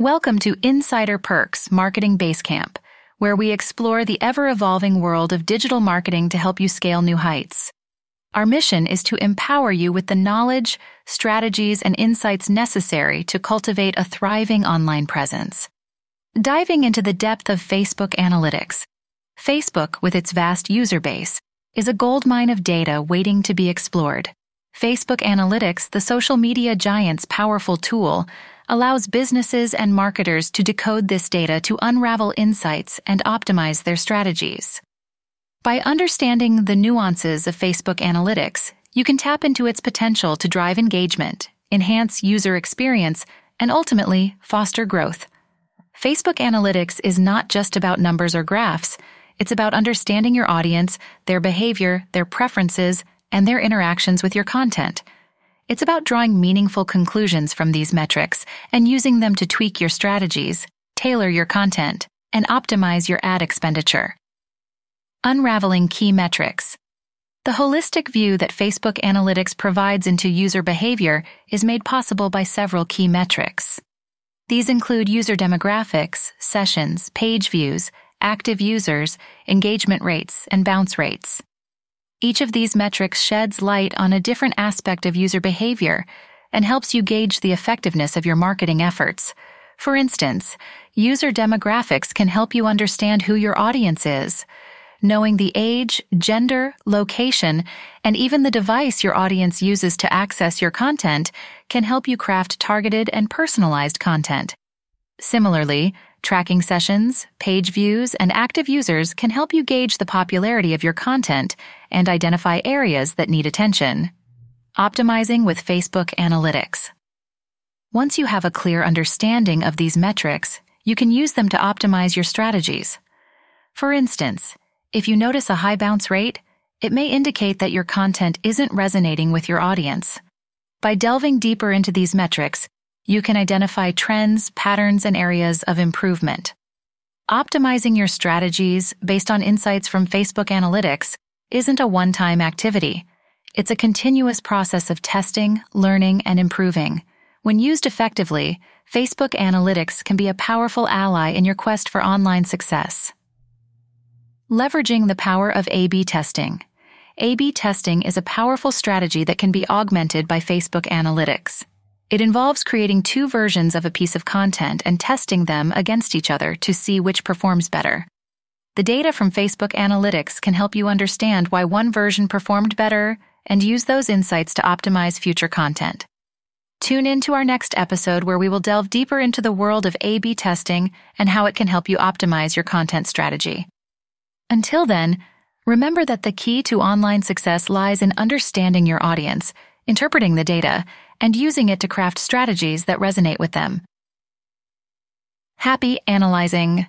Welcome to Insider Perks Marketing Basecamp, where we explore the ever evolving world of digital marketing to help you scale new heights. Our mission is to empower you with the knowledge, strategies, and insights necessary to cultivate a thriving online presence. Diving into the depth of Facebook analytics, Facebook, with its vast user base, is a goldmine of data waiting to be explored. Facebook Analytics, the social media giant's powerful tool, allows businesses and marketers to decode this data to unravel insights and optimize their strategies. By understanding the nuances of Facebook analytics, you can tap into its potential to drive engagement, enhance user experience, and ultimately foster growth. Facebook analytics is not just about numbers or graphs. It's about understanding your audience, their behavior, their preferences, and their interactions with your content. It's about drawing meaningful conclusions from these metrics and using them to tweak your strategies, tailor your content, and optimize your ad expenditure. Unraveling key metrics. The holistic view that Facebook Analytics provides into user behavior is made possible by several key metrics. These include user demographics, sessions, page views, active users, engagement rates, and bounce rates. Each of these metrics sheds light on a different aspect of user behavior and helps you gauge the effectiveness of your marketing efforts. For instance, user demographics can help you understand who your audience is. Knowing the age, gender, location, and even the device your audience uses to access your content can help you craft targeted and personalized content. Similarly, Tracking sessions, page views, and active users can help you gauge the popularity of your content and identify areas that need attention. Optimizing with Facebook Analytics. Once you have a clear understanding of these metrics, you can use them to optimize your strategies. For instance, if you notice a high bounce rate, it may indicate that your content isn't resonating with your audience. By delving deeper into these metrics, you can identify trends, patterns, and areas of improvement. Optimizing your strategies based on insights from Facebook Analytics isn't a one time activity. It's a continuous process of testing, learning, and improving. When used effectively, Facebook Analytics can be a powerful ally in your quest for online success. Leveraging the power of A B testing. A B testing is a powerful strategy that can be augmented by Facebook Analytics. It involves creating two versions of a piece of content and testing them against each other to see which performs better. The data from Facebook Analytics can help you understand why one version performed better and use those insights to optimize future content. Tune in to our next episode where we will delve deeper into the world of A B testing and how it can help you optimize your content strategy. Until then, remember that the key to online success lies in understanding your audience, interpreting the data, and using it to craft strategies that resonate with them. Happy analyzing.